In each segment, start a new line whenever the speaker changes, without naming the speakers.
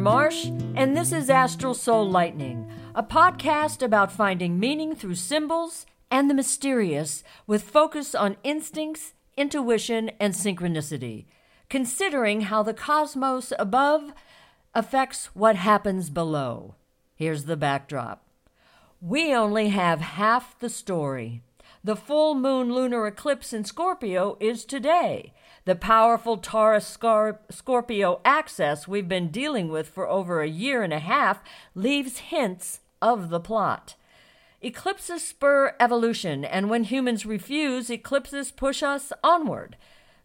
Marsh, and this is Astral Soul Lightning, a podcast about finding meaning through symbols and the mysterious, with focus on instincts, intuition, and synchronicity, considering how the cosmos above affects what happens below. Here's the backdrop we only have half the story. The full moon lunar eclipse in Scorpio is today. The powerful Taurus Scorpio axis we've been dealing with for over a year and a half leaves hints of the plot. Eclipses spur evolution, and when humans refuse, eclipses push us onward.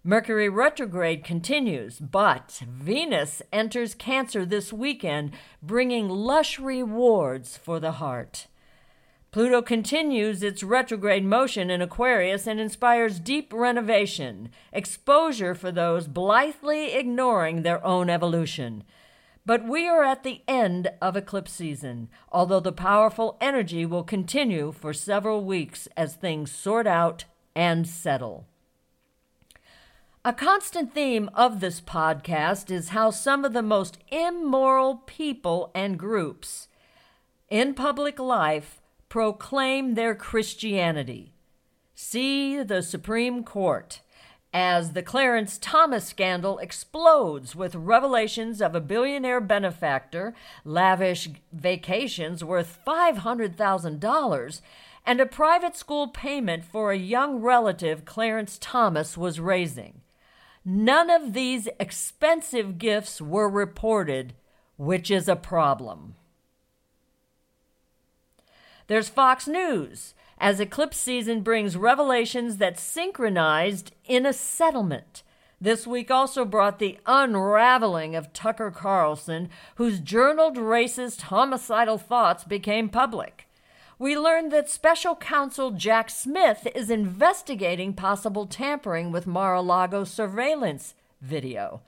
Mercury retrograde continues, but Venus enters Cancer this weekend, bringing lush rewards for the heart. Pluto continues its retrograde motion in Aquarius and inspires deep renovation, exposure for those blithely ignoring their own evolution. But we are at the end of eclipse season, although the powerful energy will continue for several weeks as things sort out and settle. A constant theme of this podcast is how some of the most immoral people and groups in public life proclaim their Christianity. See the Supreme Court as the Clarence Thomas scandal explodes with revelations of a billionaire benefactor, lavish vacations worth $500,000, and a private school payment for a young relative Clarence Thomas was raising. None of these expensive gifts were reported, which is a problem. There's Fox News, as eclipse season brings revelations that synchronized in a settlement. This week also brought the unraveling of Tucker Carlson, whose journaled racist, homicidal thoughts became public. We learned that special counsel Jack Smith is investigating possible tampering with Mar a Lago surveillance video.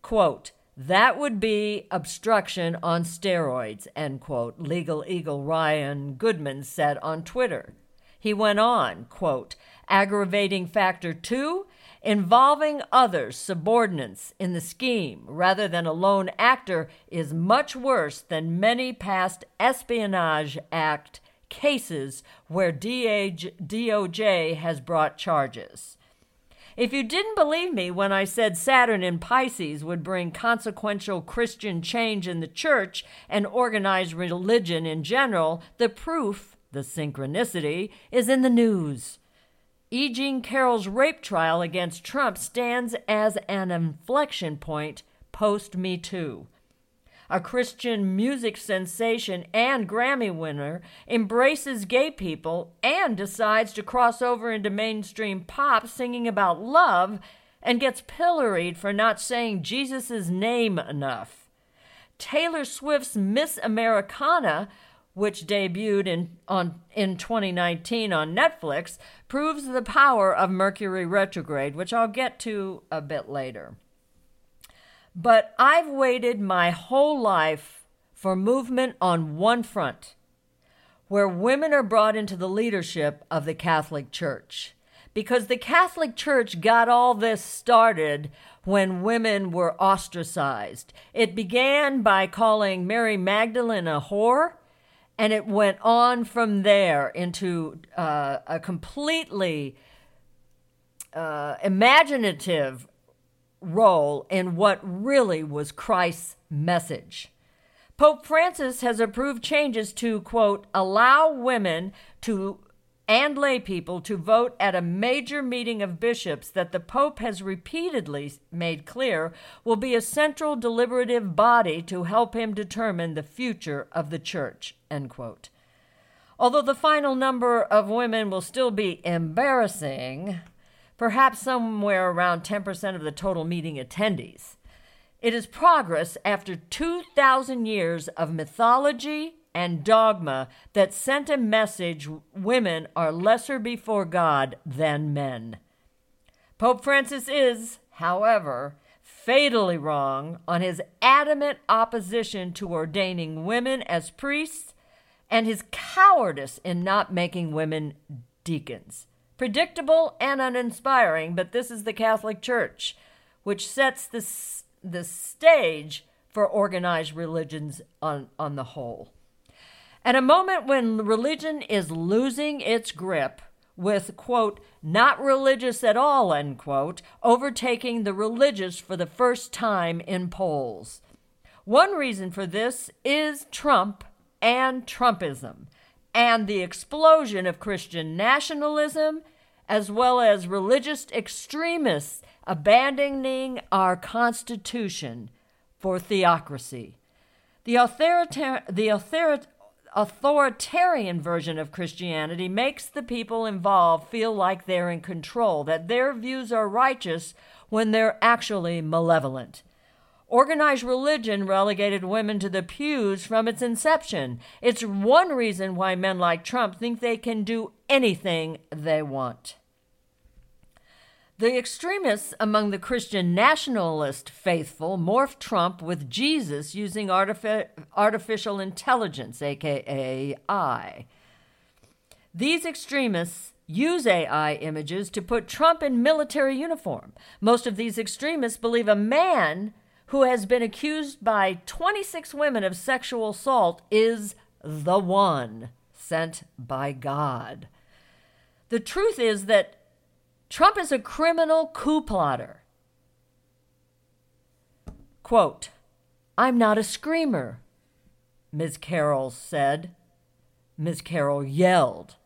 Quote, that would be obstruction on steroids, end quote, legal eagle Ryan Goodman said on Twitter. He went on, quote, aggravating factor two, involving others, subordinates, in the scheme rather than a lone actor is much worse than many past Espionage Act cases where DOJ has brought charges. If you didn't believe me when I said Saturn in Pisces would bring consequential Christian change in the church and organized religion in general, the proof, the synchronicity, is in the news. E. Jean Carroll's rape trial against Trump stands as an inflection point post Me Too a Christian music sensation and Grammy winner, embraces gay people and decides to cross over into mainstream pop singing about love and gets pilloried for not saying Jesus' name enough. Taylor Swift's Miss Americana, which debuted in, on, in 2019 on Netflix, proves the power of Mercury retrograde, which I'll get to a bit later. But I've waited my whole life for movement on one front, where women are brought into the leadership of the Catholic Church. Because the Catholic Church got all this started when women were ostracized. It began by calling Mary Magdalene a whore, and it went on from there into uh, a completely uh, imaginative role in what really was Christ's message. Pope Francis has approved changes to, quote, allow women to and lay people to vote at a major meeting of bishops that the Pope has repeatedly made clear will be a central deliberative body to help him determine the future of the Church. End quote. Although the final number of women will still be embarrassing, perhaps somewhere around 10% of the total meeting attendees. It is progress after 2,000 years of mythology and dogma that sent a message women are lesser before God than men. Pope Francis is, however, fatally wrong on his adamant opposition to ordaining women as priests and his cowardice in not making women deacons. Predictable and uninspiring, but this is the Catholic Church, which sets the, the stage for organized religions on, on the whole. At a moment when religion is losing its grip, with, quote, not religious at all, end quote, overtaking the religious for the first time in polls. One reason for this is Trump and Trumpism, and the explosion of Christian nationalism, as well as religious extremists abandoning our Constitution for theocracy. The, authorita- the author- authoritarian version of Christianity makes the people involved feel like they're in control, that their views are righteous when they're actually malevolent. Organized religion relegated women to the pews from its inception. It's one reason why men like Trump think they can do anything they want. The extremists among the Christian nationalist faithful morphed Trump with Jesus using artific- artificial intelligence, aka AI. These extremists use AI images to put Trump in military uniform. Most of these extremists believe a man who has been accused by 26 women of sexual assault is the one sent by God. The truth is that Trump is a criminal coup plotter. Quote, I'm not a screamer, Ms. Carroll said. Ms. Carroll yelled.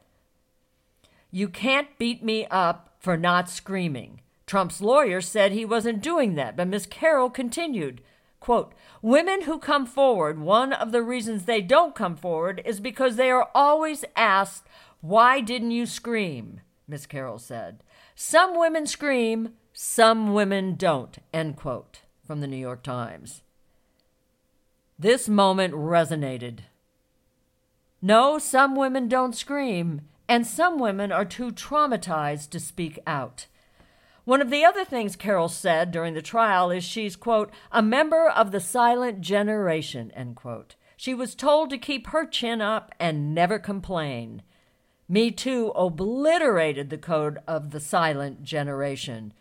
You can't beat me up for not screaming. Trump's lawyer said he wasn't doing that, but Ms. Carroll continued, quote, Women who come forward, one of the reasons they don't come forward is because they are always asked, Why didn't you scream? Ms. Carroll said. Some women scream, some women don't, end quote, from the New York Times. This moment resonated. No, some women don't scream, and some women are too traumatized to speak out. One of the other things Carroll said during the trial is she's, quote, a member of the silent generation, end quote. She was told to keep her chin up and never complain. Me Too obliterated the code of the silent generation.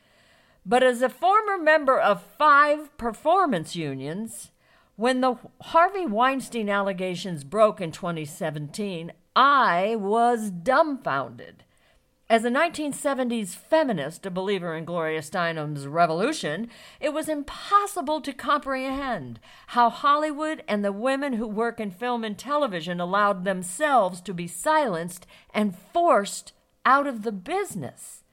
But as a former member of five performance unions, when the Harvey Weinstein allegations broke in 2017, I was dumbfounded. As a 1970s feminist, a believer in Gloria Steinem's revolution, it was impossible to comprehend how Hollywood and the women who work in film and television allowed themselves to be silenced and forced out of the business.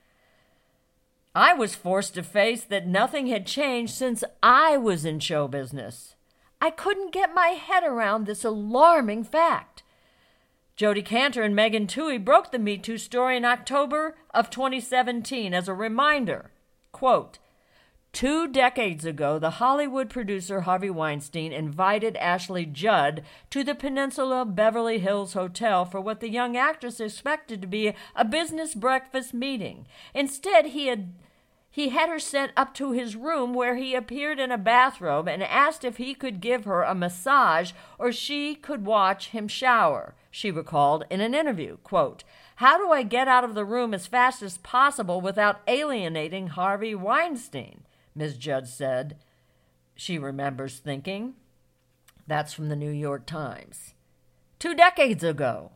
I was forced to face that nothing had changed since I was in show business. I couldn't get my head around this alarming fact. Jodi Kantor and Megan Twohey broke the Me Too story in October of 2017 as a reminder. Quote, Two decades ago, the Hollywood producer Harvey Weinstein invited Ashley Judd to the Peninsula Beverly Hills Hotel for what the young actress expected to be a business breakfast meeting. Instead, he had he had her sent up to his room where he appeared in a bathrobe and asked if he could give her a massage or she could watch him shower. She recalled in an interview, quote, "How do I get out of the room as fast as possible without alienating Harvey Weinstein?" Ms. Judd said. She remembers thinking. That's from the New York Times. 2 decades ago.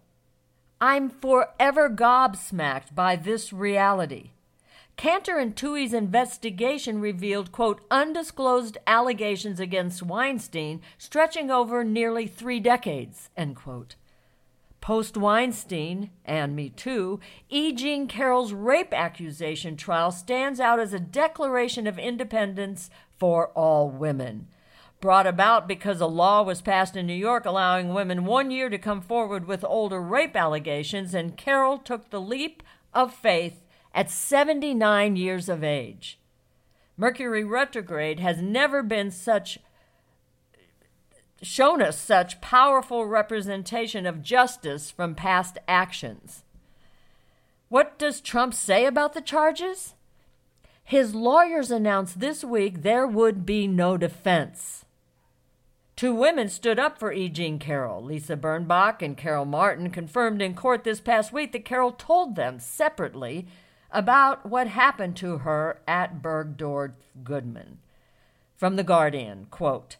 I'm forever gobsmacked by this reality. Kantor and Twohey's investigation revealed, quote, undisclosed allegations against Weinstein stretching over nearly three decades, end quote. Post Weinstein, and Me Too, E. Jean Carroll's rape accusation trial stands out as a declaration of independence for all women. Brought about because a law was passed in New York allowing women one year to come forward with older rape allegations, and Carroll took the leap of faith at 79 years of age. Mercury retrograde has never been such shown us such powerful representation of justice from past actions. What does Trump say about the charges? His lawyers announced this week there would be no defense. Two women stood up for E. Jean Carroll. Lisa Birnbach and Carol Martin confirmed in court this past week that Carroll told them separately about what happened to her at Bergdorf Goodman. From The Guardian, quote,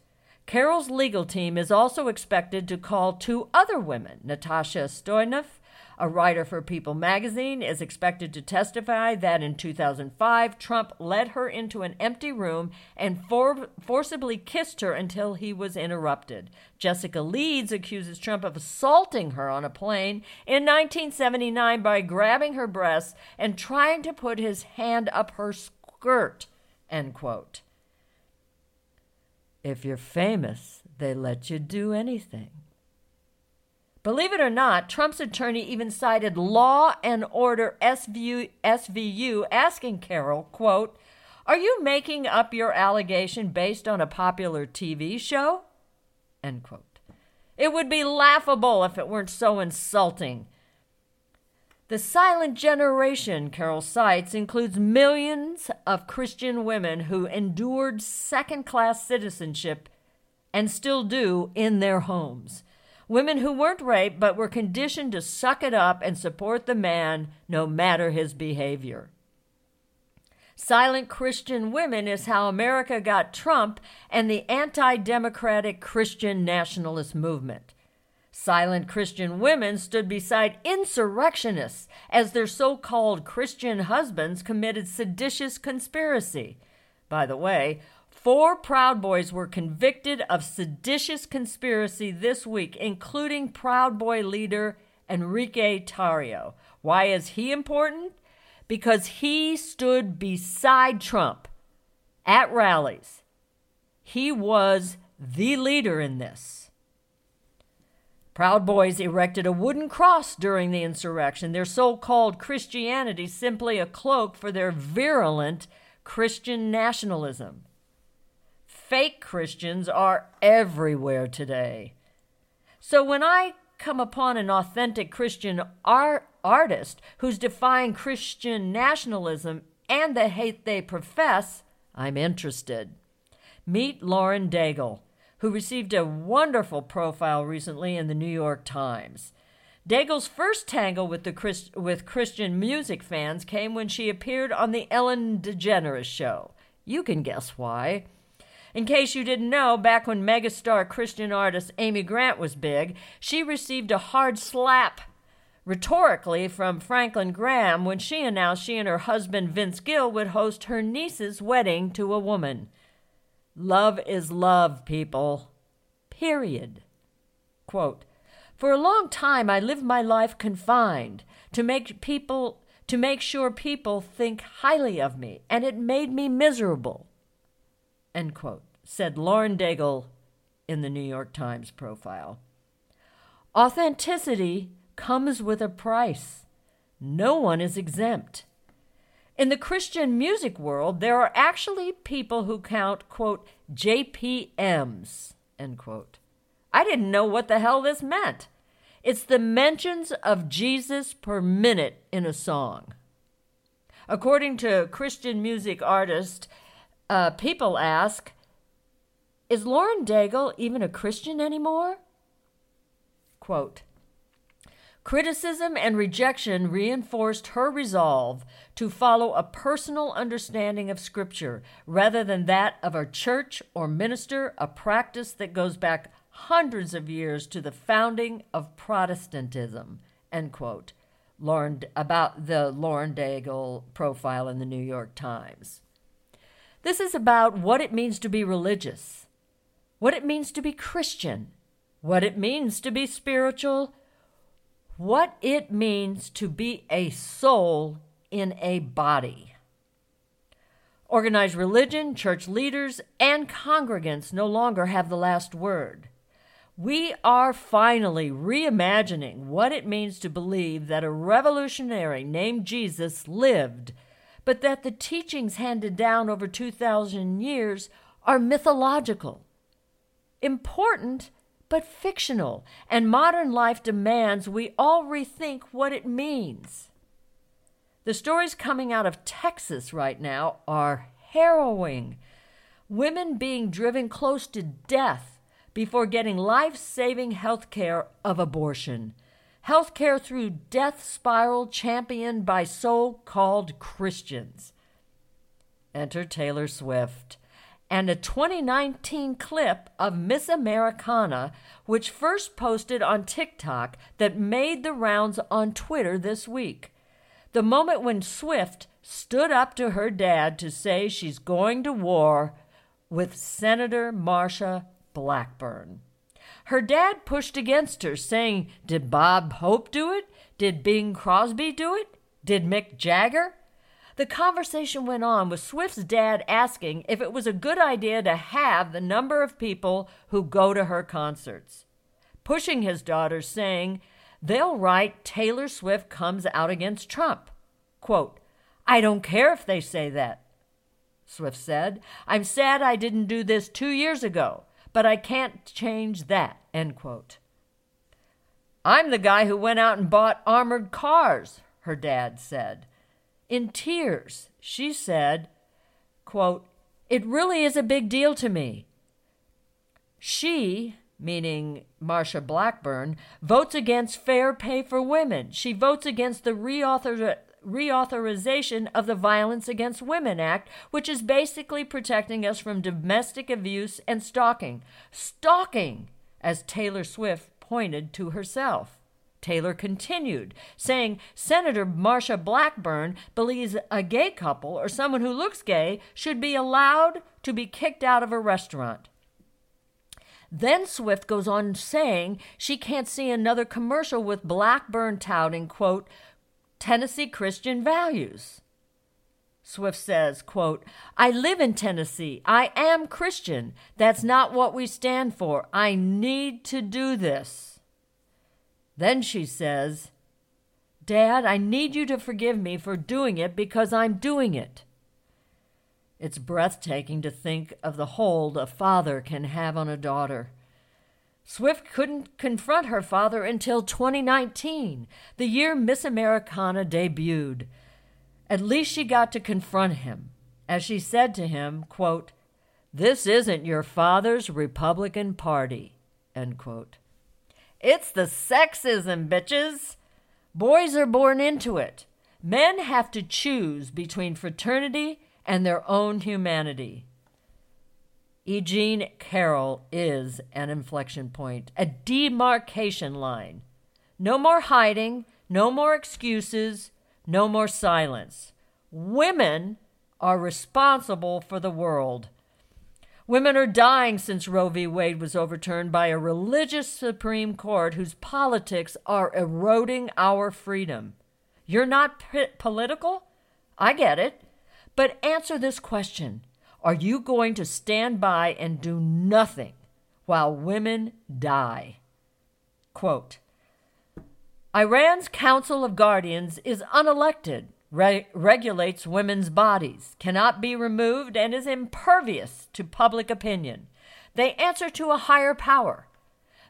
Carroll's legal team is also expected to call two other women, Natasha Stoynoff a writer for People magazine is expected to testify that in 2005, Trump led her into an empty room and for- forcibly kissed her until he was interrupted. Jessica Leeds accuses Trump of assaulting her on a plane in 1979 by grabbing her breasts and trying to put his hand up her skirt. End quote. If you're famous, they let you do anything. Believe it or not, Trump's attorney even cited Law and Order SVU, SVU asking Carroll, quote, Are you making up your allegation based on a popular TV show? End quote. It would be laughable if it weren't so insulting. The silent generation, Carroll cites, includes millions of Christian women who endured second class citizenship and still do in their homes. Women who weren't raped but were conditioned to suck it up and support the man no matter his behavior. Silent Christian women is how America got Trump and the anti democratic Christian nationalist movement. Silent Christian women stood beside insurrectionists as their so called Christian husbands committed seditious conspiracy. By the way, Four Proud Boys were convicted of seditious conspiracy this week, including Proud Boy leader Enrique Tarrio. Why is he important? Because he stood beside Trump at rallies. He was the leader in this. Proud Boys erected a wooden cross during the insurrection, their so called Christianity simply a cloak for their virulent Christian nationalism fake Christians are everywhere today. So when I come upon an authentic Christian art, artist who's defying Christian nationalism and the hate they profess, I'm interested. Meet Lauren Daigle, who received a wonderful profile recently in the New York Times. Daigle's first tangle with, the with Christian music fans came when she appeared on the Ellen DeGeneres show. You can guess why. In case you didn't know, back when megastar Christian artist Amy Grant was big, she received a hard slap rhetorically from Franklin Graham when she announced she and her husband Vince Gill would host her niece's wedding to a woman. Love is love, people. Period. Quote, For a long time I lived my life confined to make people to make sure people think highly of me, and it made me miserable. End quote said Lauren Daigle in the New York Times profile. Authenticity comes with a price. No one is exempt. In the Christian music world, there are actually people who count, quote, JPMs, end quote. I didn't know what the hell this meant. It's the mentions of Jesus per minute in a song. According to Christian music artist, uh, people ask, is Lauren Daigle even a Christian anymore? Quote Criticism and rejection reinforced her resolve to follow a personal understanding of Scripture rather than that of a church or minister, a practice that goes back hundreds of years to the founding of Protestantism. End quote. Lauren, about the Lauren Daigle profile in the New York Times. This is about what it means to be religious what it means to be Christian, what it means to be spiritual, what it means to be a soul in a body. Organized religion, church leaders, and congregants no longer have the last word. We are finally reimagining what it means to believe that a revolutionary named Jesus lived, but that the teachings handed down over 2,000 years are mythological important but fictional, and modern life demands we all rethink what it means. The stories coming out of Texas right now are harrowing. Women being driven close to death before getting life saving health care of abortion. Health care through death spiral championed by so called Christians. Enter Taylor Swift and a 2019 clip of Miss Americana, which first posted on TikTok, that made the rounds on Twitter this week. The moment when Swift stood up to her dad to say she's going to war with Senator Marsha Blackburn. Her dad pushed against her, saying, Did Bob Hope do it? Did Bing Crosby do it? Did Mick Jagger? The conversation went on with Swift's dad asking if it was a good idea to have the number of people who go to her concerts, pushing his daughter, saying, They'll write Taylor Swift comes out against Trump. Quote, I don't care if they say that. Swift said, I'm sad I didn't do this two years ago, but I can't change that. End quote. I'm the guy who went out and bought armored cars, her dad said. In tears, she said, quote, It really is a big deal to me. She, meaning Marsha Blackburn, votes against fair pay for women. She votes against the reauthor- reauthorization of the Violence Against Women Act, which is basically protecting us from domestic abuse and stalking. Stalking, as Taylor Swift pointed to herself. Taylor continued, saying Senator Marsha Blackburn believes a gay couple or someone who looks gay should be allowed to be kicked out of a restaurant. Then Swift goes on saying she can't see another commercial with Blackburn touting, quote, Tennessee Christian values. Swift says, quote, I live in Tennessee. I am Christian. That's not what we stand for. I need to do this. Then she says, Dad, I need you to forgive me for doing it because I'm doing it. It's breathtaking to think of the hold a father can have on a daughter. Swift couldn't confront her father until 2019, the year Miss Americana debuted. At least she got to confront him, as she said to him, quote, This isn't your father's Republican Party. End quote. It's the sexism, bitches. Boys are born into it. Men have to choose between fraternity and their own humanity. Eugene Carroll is an inflection point, a demarcation line. No more hiding, no more excuses, no more silence. Women are responsible for the world. Women are dying since Roe v. Wade was overturned by a religious Supreme Court whose politics are eroding our freedom. You're not p- political? I get it. But answer this question Are you going to stand by and do nothing while women die? Quote Iran's Council of Guardians is unelected re- regulates women's bodies, cannot be removed, and is impervious to public opinion. They answer to a higher power.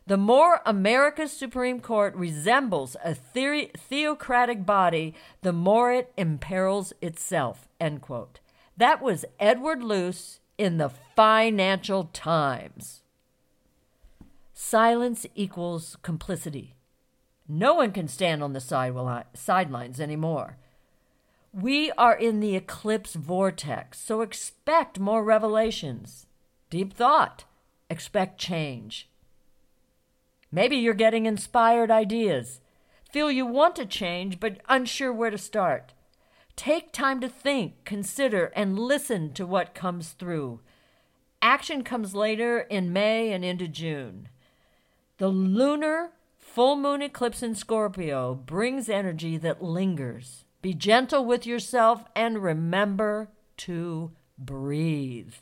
The more America's Supreme Court resembles a the- theocratic body, the more it imperils itself. End quote. That was Edward Luce in the Financial Times. Silence equals complicity. No one can stand on the sidelines anymore. We are in the eclipse vortex, so expect more revelations. Deep thought, expect change. Maybe you're getting inspired ideas. Feel you want to change, but unsure where to start. Take time to think, consider, and listen to what comes through. Action comes later in May and into June. The lunar full moon eclipse in Scorpio brings energy that lingers. Be gentle with yourself and remember to breathe.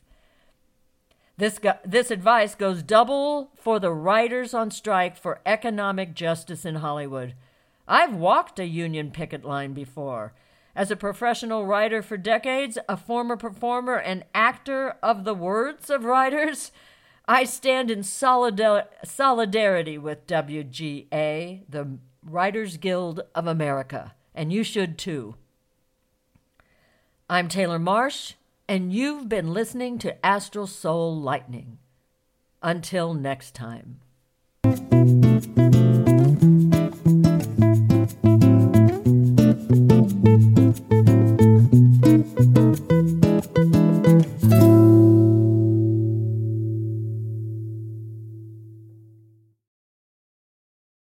This, this advice goes double for the writers on strike for economic justice in Hollywood. I've walked a union picket line before. As a professional writer for decades, a former performer and actor of the words of writers, I stand in solidar- solidarity with WGA, the Writers Guild of America and you should too. I'm Taylor Marsh, and you've been listening to Astral Soul Lightning. Until next time.